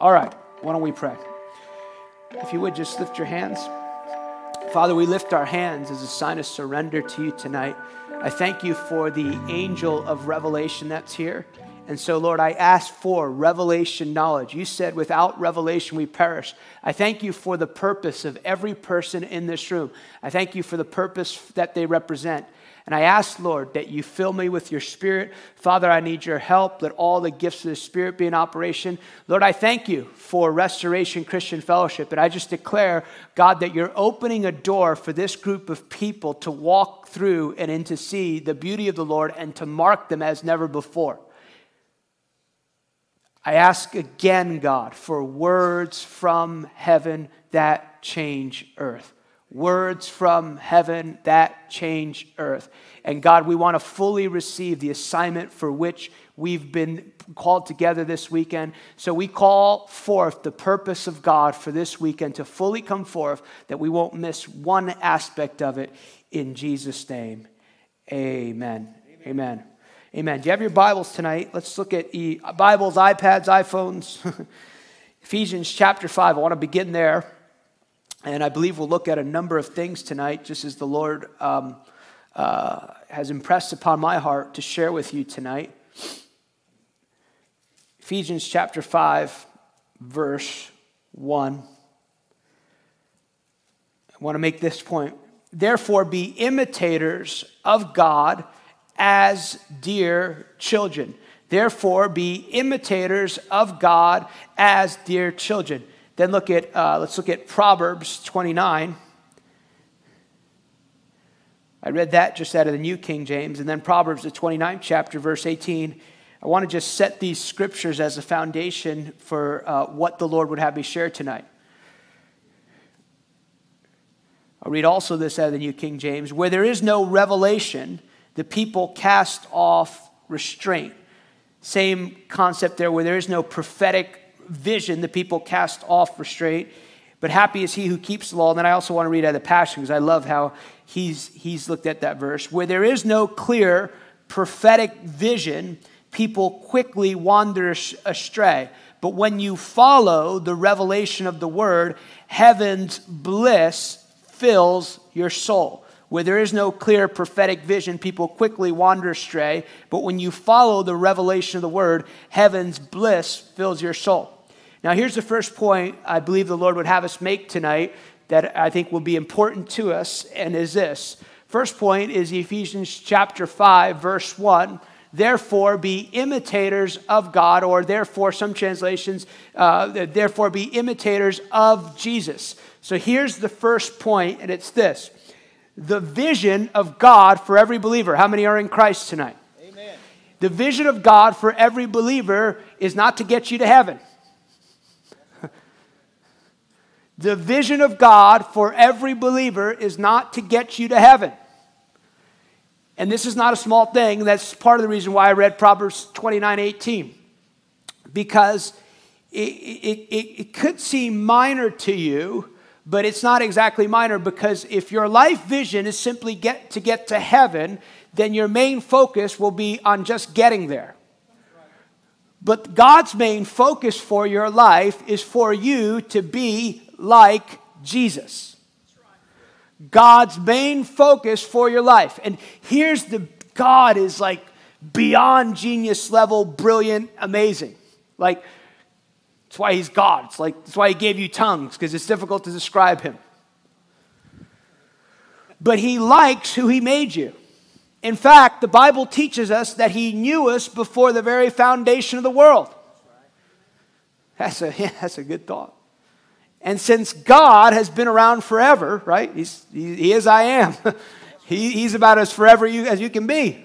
All right, why don't we pray? If you would just lift your hands. Father, we lift our hands as a sign of surrender to you tonight. I thank you for the angel of revelation that's here. And so, Lord, I ask for revelation knowledge. You said, without revelation, we perish. I thank you for the purpose of every person in this room. I thank you for the purpose that they represent. And I ask, Lord, that you fill me with your spirit. Father, I need your help. Let all the gifts of the spirit be in operation. Lord, I thank you for Restoration Christian Fellowship. And I just declare, God, that you're opening a door for this group of people to walk through and in to see the beauty of the Lord and to mark them as never before. I ask again, God, for words from heaven that change earth words from heaven that change earth. And God, we want to fully receive the assignment for which we've been called together this weekend. So we call forth the purpose of God for this weekend to fully come forth, that we won't miss one aspect of it in Jesus' name. Amen. Amen. Amen. Amen. Do you have your Bibles tonight? Let's look at e- Bibles, iPads, iPhones. Ephesians chapter 5. I want to begin there. And I believe we'll look at a number of things tonight, just as the Lord um, uh, has impressed upon my heart to share with you tonight. Ephesians chapter 5, verse 1. I want to make this point. Therefore, be imitators of God as dear children. Therefore, be imitators of God as dear children. Then look at, uh, let's look at Proverbs 29. I read that just out of the New King James. And then Proverbs, the 29th chapter, verse 18. I want to just set these scriptures as a foundation for uh, what the Lord would have me share tonight. I'll read also this out of the New King James. Where there is no revelation, the people cast off restraint. Same concept there, where there is no prophetic vision, the people cast off restraint. But happy is he who keeps the law. And then I also want to read out of the Passion because I love how he's, he's looked at that verse. Where there is no clear prophetic vision, people quickly wander astray. But when you follow the revelation of the word, heaven's bliss fills your soul. Where there is no clear prophetic vision, people quickly wander astray. But when you follow the revelation of the word, heaven's bliss fills your soul. Now, here's the first point I believe the Lord would have us make tonight that I think will be important to us, and is this. First point is Ephesians chapter 5, verse 1. Therefore, be imitators of God, or therefore, some translations, uh, therefore, be imitators of Jesus. So here's the first point, and it's this the vision of God for every believer. How many are in Christ tonight? Amen. The vision of God for every believer is not to get you to heaven. The vision of God for every believer is not to get you to heaven. And this is not a small thing. That's part of the reason why I read Proverbs 29 18. Because it, it, it, it could seem minor to you, but it's not exactly minor because if your life vision is simply get to get to heaven, then your main focus will be on just getting there. But God's main focus for your life is for you to be like Jesus. God's main focus for your life. And here's the God is like beyond genius level, brilliant, amazing. Like, that's why he's God. It's like, that's why he gave you tongues, because it's difficult to describe him. But he likes who he made you. In fact, the Bible teaches us that he knew us before the very foundation of the world. That's a, yeah, that's a good thought. And since God has been around forever, right? He's, he, he is I am. he, he's about as forever you, as you can be.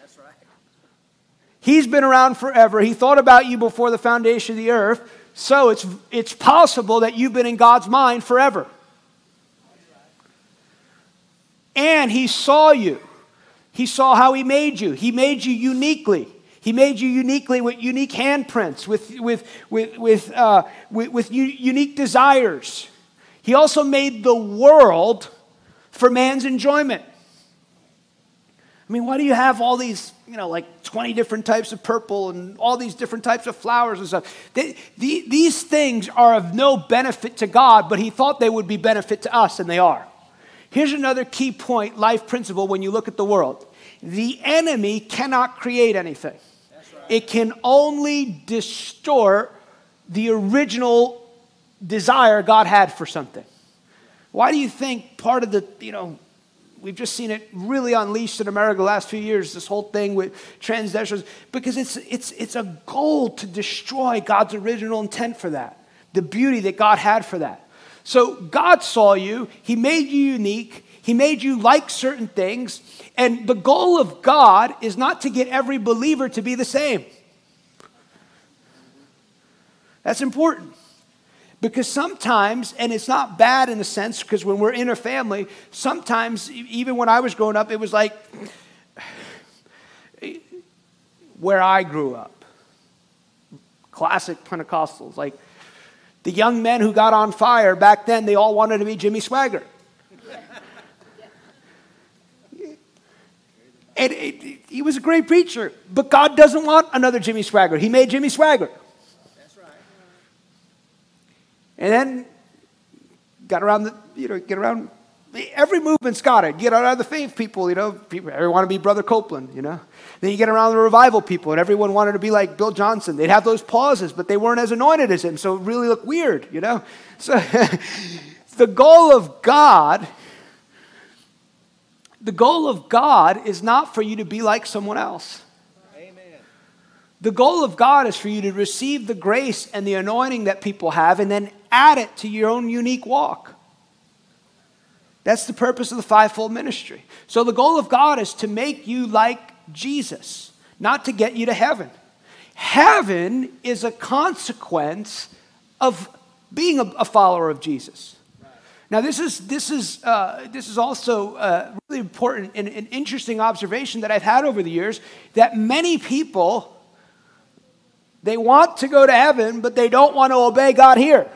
That's right. He's been around forever. He thought about you before the foundation of the earth. So it's, it's possible that you've been in God's mind forever. And He saw you. He saw how He made you. He made you uniquely. He made you uniquely with unique handprints, with, with, with, with, uh, with, with unique desires. He also made the world for man's enjoyment. I mean, why do you have all these, you know, like 20 different types of purple and all these different types of flowers and stuff? They, the, these things are of no benefit to God, but he thought they would be benefit to us, and they are. Here's another key point, life principle, when you look at the world the enemy cannot create anything. It can only distort the original desire God had for something. Why do you think part of the, you know, we've just seen it really unleashed in America the last few years, this whole thing with transgenders, because it's, it's, it's a goal to destroy God's original intent for that, the beauty that God had for that. So God saw you, He made you unique, He made you like certain things, and the goal of God is not to get every believer to be the same. That's important. Because sometimes, and it's not bad in a sense, because when we're in a family, sometimes, even when I was growing up, it was like where I grew up. Classic Pentecostals. Like the young men who got on fire back then, they all wanted to be Jimmy Swaggart. And it, it, he was a great preacher, but God doesn't want another Jimmy Swaggart. He made Jimmy Swaggart. That's right. And then got around the, you know, get around every movement's got it. Get around the faith people, you know, people, everyone want to be Brother Copeland, you know. Then you get around the revival people, and everyone wanted to be like Bill Johnson. They'd have those pauses, but they weren't as anointed as him, so it really looked weird, you know. So the goal of God, the goal of God is not for you to be like someone else. Amen. The goal of God is for you to receive the grace and the anointing that people have and then add it to your own unique walk. That's the purpose of the fivefold ministry. So the goal of God is to make you like Jesus, not to get you to heaven. Heaven is a consequence of being a, a follower of Jesus. Now, this is, this is, uh, this is also uh, really important and an interesting observation that I've had over the years that many people they want to go to heaven, but they don't want to obey God here.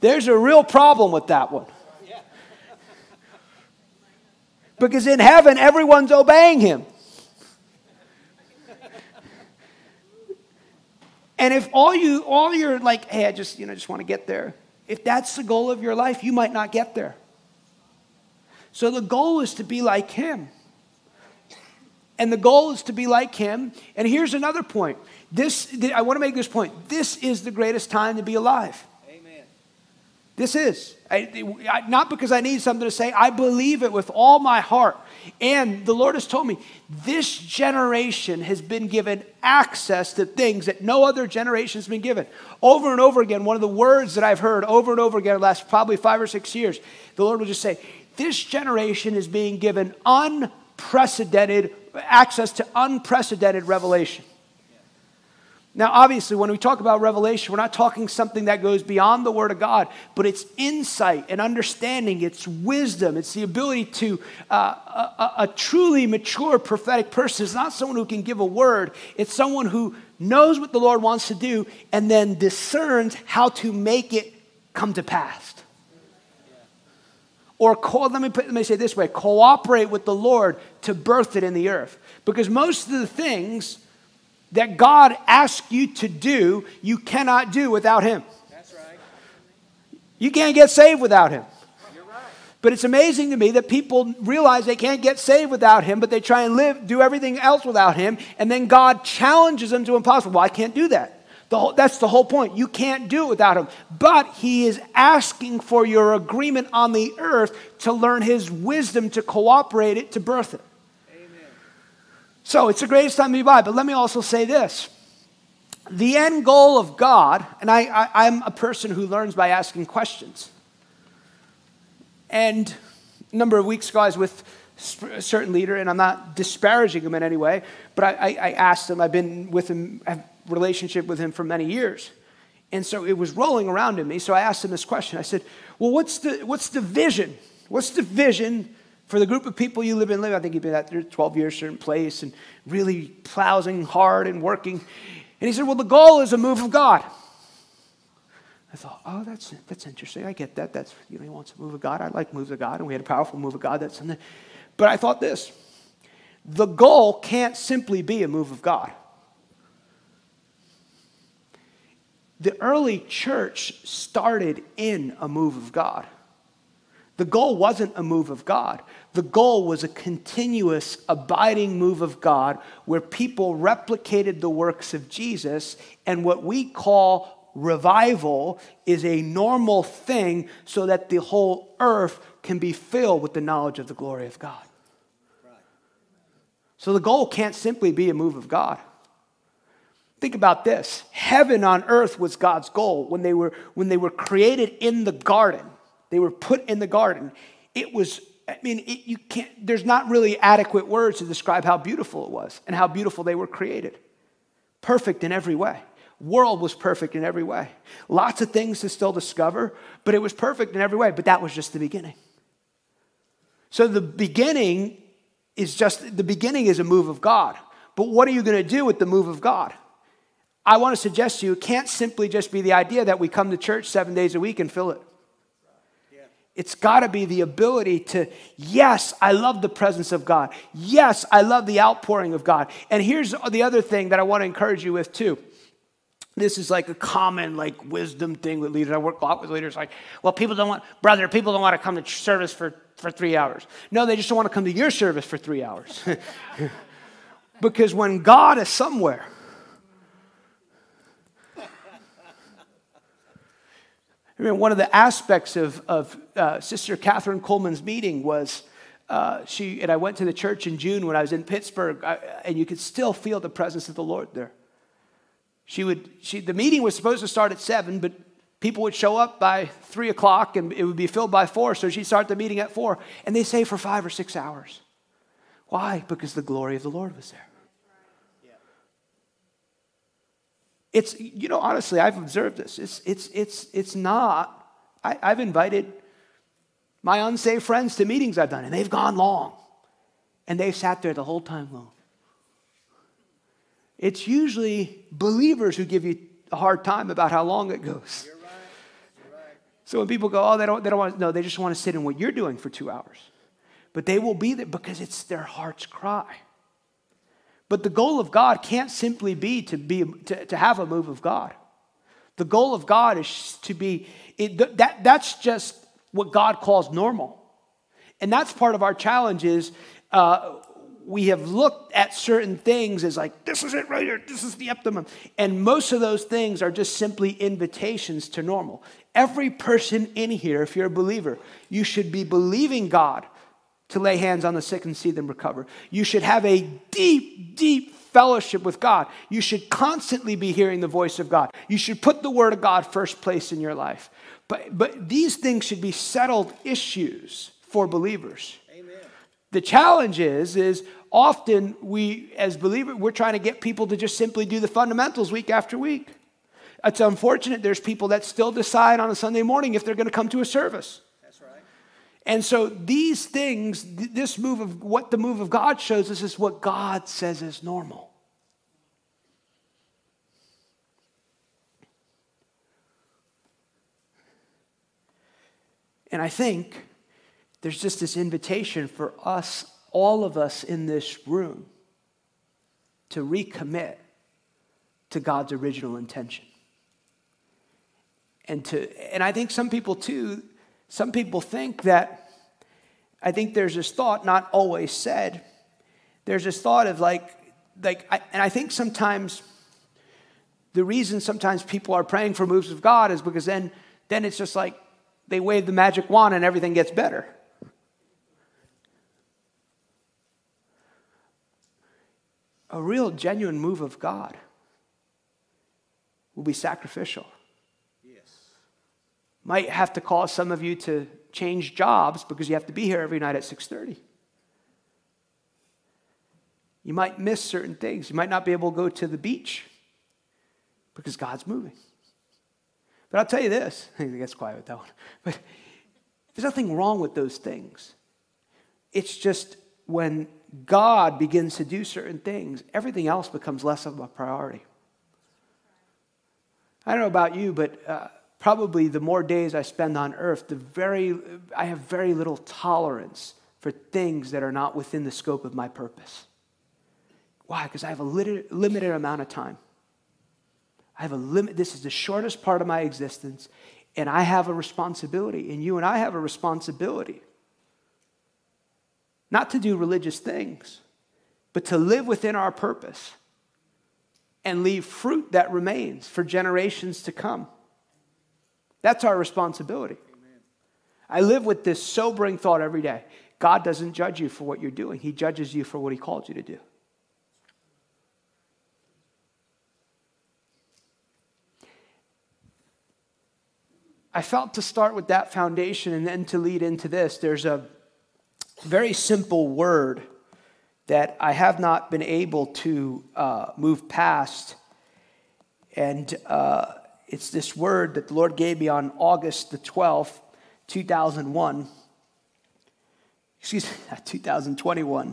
There's a real problem with that one. Because in heaven, everyone's obeying Him. And if all you all you're like, hey, I just you know just want to get there. If that's the goal of your life, you might not get there. So the goal is to be like him. And the goal is to be like him. And here's another point. This, I want to make this point. This is the greatest time to be alive. This is. I, not because I need something to say, I believe it with all my heart. And the Lord has told me this generation has been given access to things that no other generation has been given. Over and over again, one of the words that I've heard over and over again the last probably five or six years, the Lord will just say, This generation is being given unprecedented access to unprecedented revelation. Now, obviously, when we talk about revelation, we're not talking something that goes beyond the Word of God, but it's insight and understanding, it's wisdom, it's the ability to, uh, a, a, truly mature prophetic person. Is not someone who can give a word, it's someone who knows what the Lord wants to do and then discerns how to make it come to pass. Or co- let, me put, let me say this way. Cooperate with the Lord to birth it in the earth. Because most of the things that God asks you to do, you cannot do without Him. That's right. You can't get saved without Him. You're right. But it's amazing to me that people realize they can't get saved without Him, but they try and live, do everything else without Him, and then God challenges them to impossible. Well, I can't do that. The whole, that's the whole point. You can't do it without Him. But He is asking for your agreement on the earth to learn His wisdom to cooperate it to birth it. So it's the greatest time to be alive. But let me also say this the end goal of God, and I, I, am a person who learns by asking questions. And a number of weeks ago, I was with a certain leader, and I'm not disparaging him in any way, but I, I, I asked him, I've been with him, I have a relationship with him for many years. And so it was rolling around in me. So I asked him this question. I said, Well, what's the, what's the vision? What's the vision for the group of people you live in, live, I think you've been at there 12 years, certain place, and really plowing hard and working. And he said, Well, the goal is a move of God. I thought, oh, that's, that's interesting. I get that. That's, you know, he wants a move of God. I like moves of God, and we had a powerful move of God. That's something. But I thought this the goal can't simply be a move of God. The early church started in a move of God. The goal wasn't a move of God. The goal was a continuous, abiding move of God where people replicated the works of Jesus. And what we call revival is a normal thing so that the whole earth can be filled with the knowledge of the glory of God. So the goal can't simply be a move of God. Think about this heaven on earth was God's goal. When they were, when they were created in the garden, they were put in the garden. It was, I mean, it, you can't, there's not really adequate words to describe how beautiful it was and how beautiful they were created. Perfect in every way. World was perfect in every way. Lots of things to still discover, but it was perfect in every way. But that was just the beginning. So the beginning is just, the beginning is a move of God. But what are you going to do with the move of God? I want to suggest to you, it can't simply just be the idea that we come to church seven days a week and fill it. It's got to be the ability to, yes, I love the presence of God. Yes, I love the outpouring of God. And here's the other thing that I want to encourage you with too. This is like a common like wisdom thing with leaders. I work a lot with leaders like, well, people don't want, brother, people don't want to come to service for, for three hours. No, they just don't want to come to your service for three hours. because when God is somewhere, I mean, one of the aspects of, of uh, Sister Kathryn Kuhlman's meeting was uh, she, and I went to the church in June when I was in Pittsburgh, I, and you could still feel the presence of the Lord there. She would, she, the meeting was supposed to start at seven, but people would show up by three o'clock and it would be filled by four, so she'd start the meeting at four, and they say for five or six hours. Why? Because the glory of the Lord was there. It's, you know, honestly, I've observed this. It's, it's, it's, it's not, I, I've invited my unsaved friends to meetings I've done, and they've gone long. And they've sat there the whole time long. It's usually believers who give you a hard time about how long it goes. You're right. You're right. So when people go, oh, they don't, they don't want to, no, they just want to sit in what you're doing for two hours. But they will be there because it's their heart's cry. But the goal of God can't simply be to, be, to, to have a move of God. The goal of God is to be, it, that, that's just what God calls normal. And that's part of our challenge is uh, we have looked at certain things as like, this is it right here, this is the optimum. And most of those things are just simply invitations to normal. Every person in here, if you're a believer, you should be believing God to lay hands on the sick and see them recover. You should have a deep, deep fellowship with God. You should constantly be hearing the voice of God. You should put the word of God first place in your life. But, but these things should be settled issues for believers. Amen. The challenge is, is often we, as believers, we're trying to get people to just simply do the fundamentals week after week. It's unfortunate there's people that still decide on a Sunday morning if they're going to come to a service. And so these things, this move of what the move of God shows us is what God says is normal. And I think there's just this invitation for us, all of us in this room, to recommit to God's original intention. And to and I think some people too some people think that, I think there's this thought, not always said, there's this thought of like, like I, and I think sometimes the reason sometimes people are praying for moves of God is because then, then it's just like they wave the magic wand and everything gets better. A real, genuine move of God will be sacrificial might have to cause some of you to change jobs because you have to be here every night at 6:30. You might miss certain things. You might not be able to go to the beach because God's moving. But I'll tell you this, I think quiet with that one. But there's nothing wrong with those things. It's just when God begins to do certain things, everything else becomes less of a priority. I don't know about you, but uh, probably the more days I spend on earth, the very, I have very little tolerance for things that are not within the scope of my purpose. Why? Because I have a limited amount of time. I have a limit. This is the shortest part of my existence, and I have a responsibility, and you and I have a responsibility. Not to do religious things, but to live within our purpose and leave fruit that remains for generations to come. That's our responsibility. I live with this sobering thought every day God doesn't judge you for what you're doing, He judges you for what He called you to do. I felt to start with that foundation and then to lead into this, there's a very simple word that I have not been able to uh, move past. And uh, it's this word that the Lord gave me on August the 12th, 2001. Excuse me, 2021.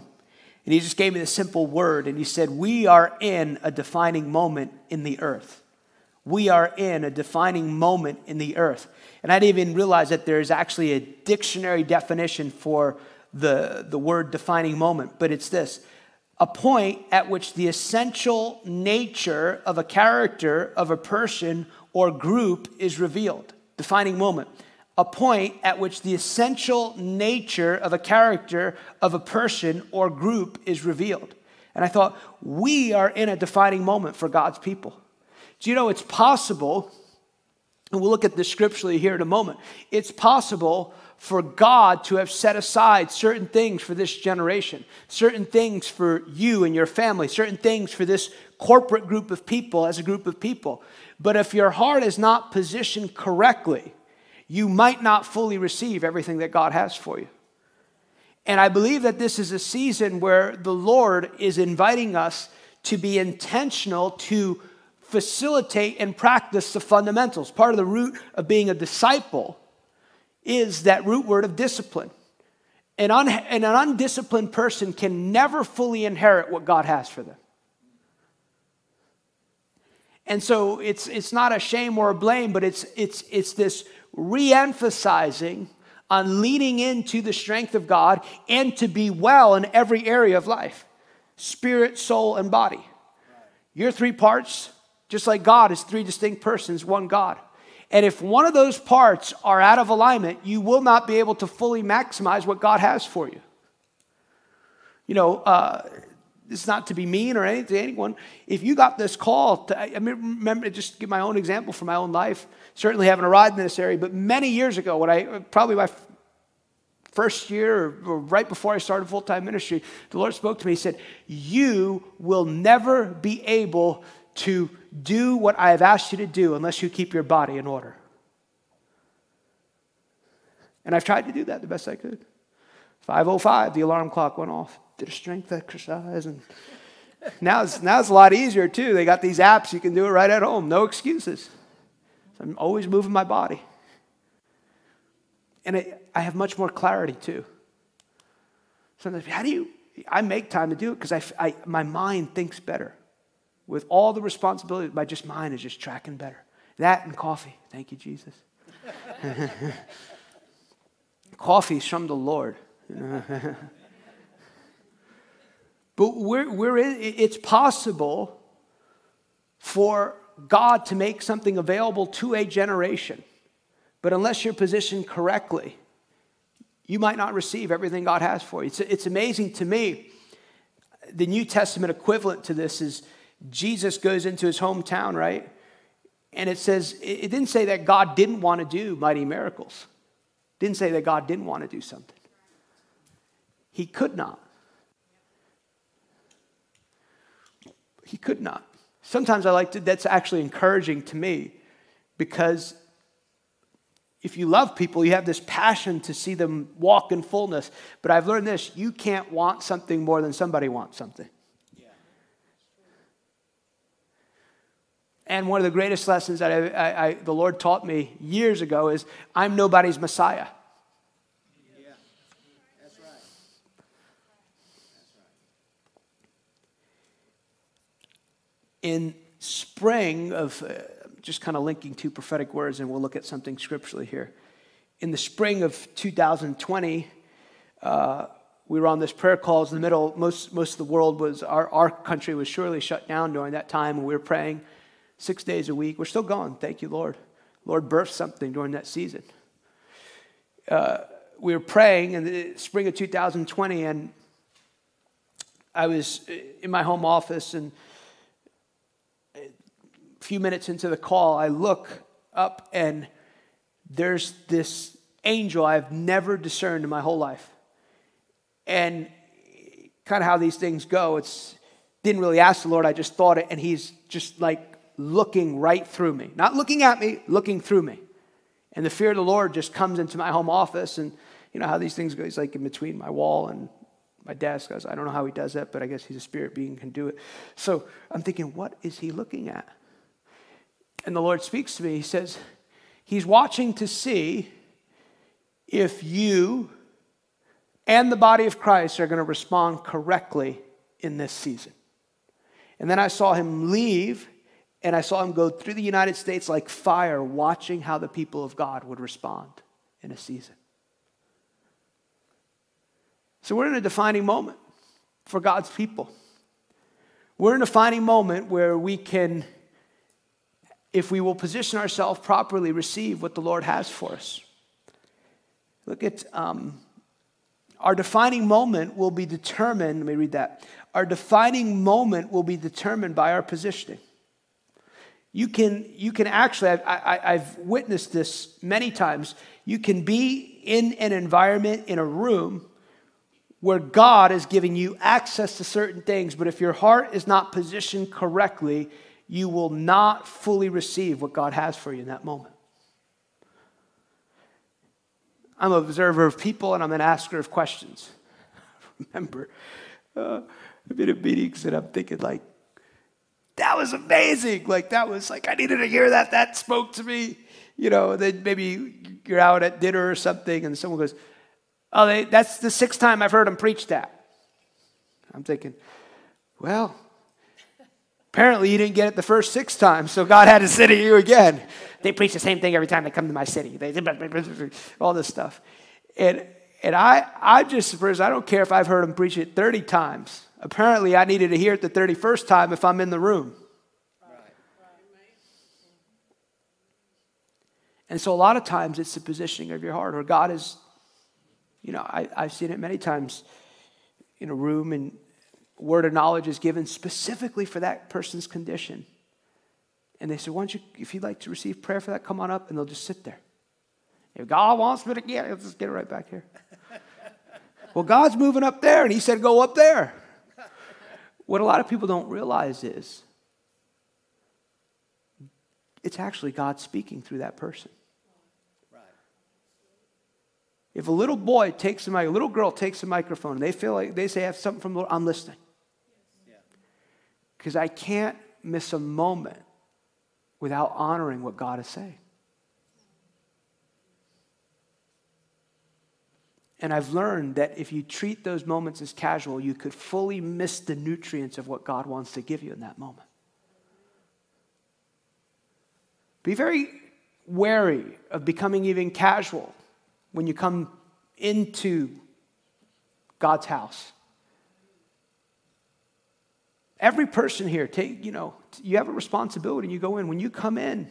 And he just gave me the simple word, and he said, We are in a defining moment in the earth we are in a defining moment in the earth. And I didn't even realize that there's actually a dictionary definition for the, the word defining moment, but it's this a point at which the essential nature of a character, of a person, or group is revealed. Defining moment. A point at which the essential nature of a character, of a person, or group is revealed. And I thought, we are in a defining moment for God's people. Do you know it's possible, and we'll look at this scripturally here in a moment, it's possible for God to have set aside certain things for this generation, certain things for you and your family, certain things for this corporate group of people as a group of people. But if your heart is not positioned correctly, you might not fully receive everything that God has for you. And I believe that this is a season where the Lord is inviting us to be intentional to facilitate and practice the fundamentals. Part of the root of being a disciple is that root word of discipline. An, un- and an undisciplined person can never fully inherit what God has for them. And so it's, it's not a shame or a blame, but it's, it's, it's this re emphasizing on leaning into the strength of God and to be well in every area of life spirit, soul, and body. Your three parts just like God is three distinct persons, one God. And if one of those parts are out of alignment, you will not be able to fully maximize what God has for you. You know, uh, it's not to be mean or anything to anyone. If you got this call, to, I mean, remember, just give my own example from my own life. Certainly haven't arrived in this area, but many years ago, when I probably my first year or, right before I started full time ministry, the Lord spoke to me. He said, "You will never be able to do what I have asked you to do unless you keep your body in order. And I've tried to do that the best I could. 505, the alarm clock went off. Did a strength exercise. And now it's, now it's a lot easier, too. They got these apps, you can do it right at home, no excuses. So I'm always moving my body. And it, I have much more clarity, too. Sometimes, how do you, I make time to do it because I, I, my mind thinks better with all the responsibility, my just mind is just tracking better. That and coffee. Thank you, Jesus. Coffee's from the Lord. but we're, we're in, it's possible for God to make something available to a generation. But unless you're positioned correctly, you might not receive everything God has for you. It's, it's amazing to me. The New Testament equivalent to this is Jesus goes into his hometown, right? And it says, it didn't say that God didn't want to do mighty miracles. Didn't say that God didn't want to do something. He could not. He could not. Sometimes I like to, that's actually encouraging to me because if you love people, you have this passion to see them walk in fullness. But I've learned this you can't want something more than somebody wants something. And one of the greatest lessons that I, I, I, the Lord taught me years ago is I'm nobody's Messiah. Yeah, that's right. That's right. In spring of, uh, just kind of linking two prophetic words, and we'll look at something scripturally here. In the spring of 2020, uh, we were on this prayer calls in the middle. Most, most of the world was, our, our country was surely shut down during that time, and we were praying six days a week. We're still going. Thank you, Lord. Lord birthed something during that season. Uh, we were praying in the spring of 2020, and I was in my home office, and few minutes into the call, I look up, and there's this angel I've never discerned in my whole life. And kind of how these things go, it's didn't really ask the Lord, I just thought it, and he's just like looking right through me. Not looking at me, looking through me. And the fear of the Lord just comes into my home office, and you know how these things go. He's like in between my wall and my desk. I, was, I don't know how he does that, but I guess he's a spirit being, can do it. So I'm thinking, what is he looking at? And the Lord speaks to me. He says, He's watching to see if you and the body of Christ are going to respond correctly in this season. And then I saw him leave, and I saw him go through the United States like fire, watching how the people of God would respond in a season. So we're in a defining moment for God's people. We're in a defining moment where we can, if we will position ourselves properly, receive what the Lord has for us. Look at um, our defining moment will be determined. Let me read that. Our defining moment will be determined by our positioning. You can, you can actually, I've, I, I've witnessed this many times. You can be in an environment, in a room, where God is giving you access to certain things, but if your heart is not positioned correctly, you will not fully receive what God has for you in that moment. I'm an observer of people and I'm an asker of questions. Remember, uh, I've been in meetings and I'm thinking, like, that was amazing. Like, that was like, I needed to hear that. That spoke to me. You know, then maybe you're out at dinner or something and someone goes, Oh, they, that's the sixth time I've heard him preach that. I'm thinking, well, apparently you didn't get it the first six times, so God had to send it you again. They preach the same thing every time they come to my city. They all this stuff. And, and I, I just, I don't care if I've heard them preach it 30 times. Apparently, I needed to hear it the 31st time if I'm in the room. And so, a lot of times, it's the positioning of your heart, or God is, you know, I, I've seen it many times in a room, and word of knowledge is given specifically for that person's condition. And they said, Why don't you, if you'd like to receive prayer for that, come on up, and they'll just sit there. If God wants me to get it, let's just get it right back here. well, God's moving up there, and He said, Go up there. What a lot of people don't realize is it's actually God speaking through that person. If a little boy takes a mic, a little girl takes a microphone, and they feel like they say, I have something from the Lord, I'm listening. Because I can't miss a moment without honoring what God is saying. And I've learned that if you treat those moments as casual, you could fully miss the nutrients of what God wants to give you in that moment. Be very wary of becoming even casual when you come into God's house. Every person here, take, you know, you have a responsibility. You go in. When you come in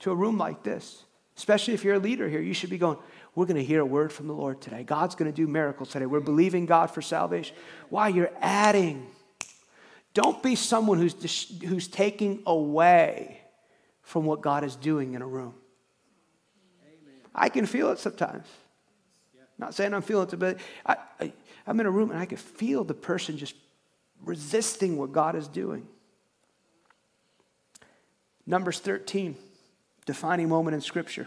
to a room like this, especially if you're a leader here, you should be going, we're going to hear a word from the Lord today. God's going to do miracles today. We're believing God for salvation. Why? You're adding. Don't be someone who's, who's taking away from what God is doing in a room. Amen. I can feel it sometimes. Yeah. Not saying I'm feeling it, but I, I, I'm in a room and I can feel the person just resisting what God is doing. Numbers 13, defining moment in Scripture.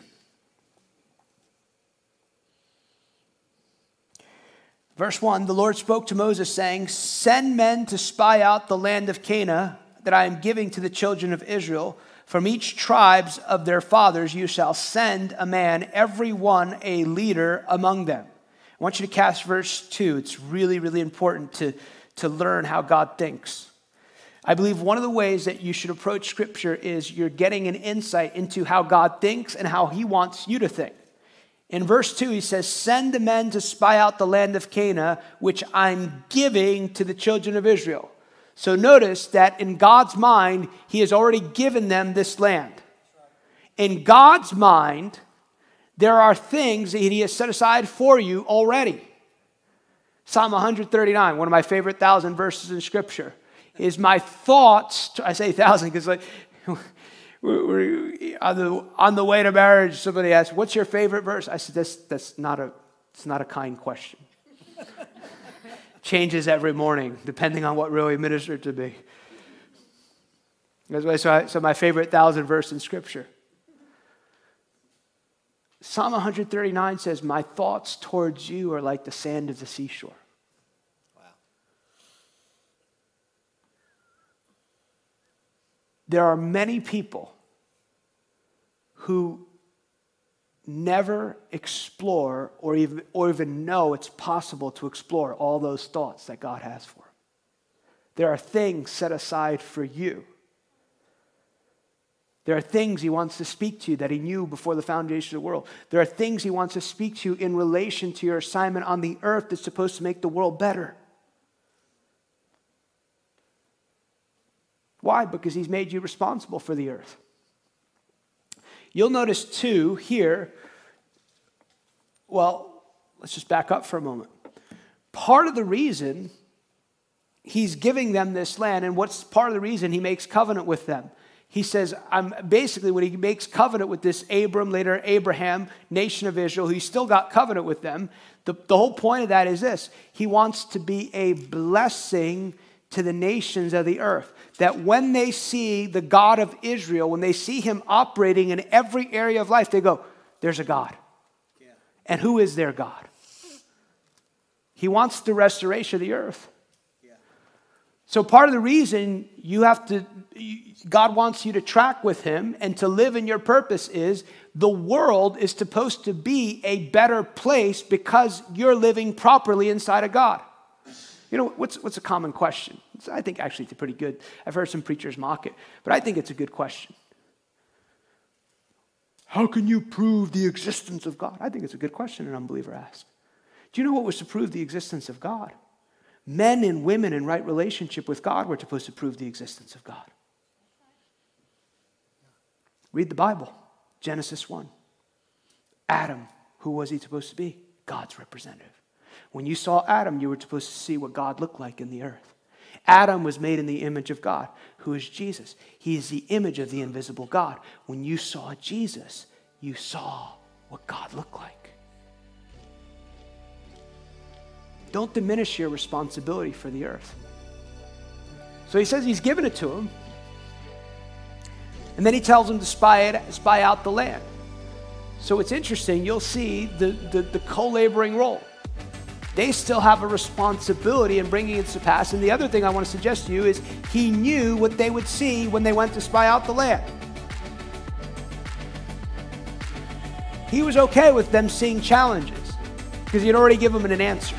Verse 1 The Lord spoke to Moses, saying, Send men to spy out the land of Canaan that I am giving to the children of Israel. From each tribes of their fathers you shall send a man, every one a leader among them. I want you to cast verse 2. It's really, really important to to learn how God thinks. I believe one of the ways that you should approach Scripture is you're getting an insight into how God thinks and how He wants you to think. In verse 2, he says, Send the men to spy out the land of Canaan, which I'm giving to the children of Israel. So notice that in God's mind, he has already given them this land. In God's mind, there are things that he has set aside for you already. Psalm 139, one of my favorite thousand verses in Scripture, is my thoughts. I say thousand because like on, the, on the way to marriage, somebody asked, "What's your favorite verse?" I said, "That's that's not a it's not a kind question. Changes every morning depending on what really ministered to me." So, I, so my favorite thousand verse in Scripture. Psalm 139 says, My thoughts towards you are like the sand of the seashore. Wow. There are many people who never explore or even, or even know it's possible to explore all those thoughts that God has for them. There are things set aside for you there are things he wants to speak to you that he knew before the foundation of the world. There are things he wants to speak to you in relation to your assignment on the earth that's supposed to make the world better. Why? Because he's made you responsible for the earth. You'll notice, too, here, well, let's just back up for a moment. Part of the reason he's giving them this land, and what's part of the reason he makes covenant with them? He says, I'm basically when he makes covenant with this Abram, later Abraham, nation of Israel, he still got covenant with them. The, the whole point of that is this he wants to be a blessing to the nations of the earth. That when they see the God of Israel, when they see him operating in every area of life, they go, There's a God. Yeah. And who is their God? He wants the restoration of the earth. So, part of the reason you have to, God wants you to track with Him and to live in your purpose is the world is supposed to be a better place because you're living properly inside of God. You know, what's, what's a common question? I think actually it's pretty good. I've heard some preachers mock it, but I think it's a good question. How can you prove the existence of God? I think it's a good question an unbeliever asks. Do you know what was to prove the existence of God? Men and women in right relationship with God were supposed to prove the existence of God. Read the Bible, Genesis 1. Adam, who was he supposed to be? God's representative. When you saw Adam, you were supposed to see what God looked like in the earth. Adam was made in the image of God, who is Jesus. He is the image of the invisible God. When you saw Jesus, you saw what God looked like. Don't diminish your responsibility for the earth. So he says he's given it to him. And then he tells him to spy, it, spy out the land. So it's interesting, you'll see the, the, the co laboring role. They still have a responsibility in bringing it to pass. And the other thing I want to suggest to you is he knew what they would see when they went to spy out the land. He was okay with them seeing challenges because he had already given them an answer.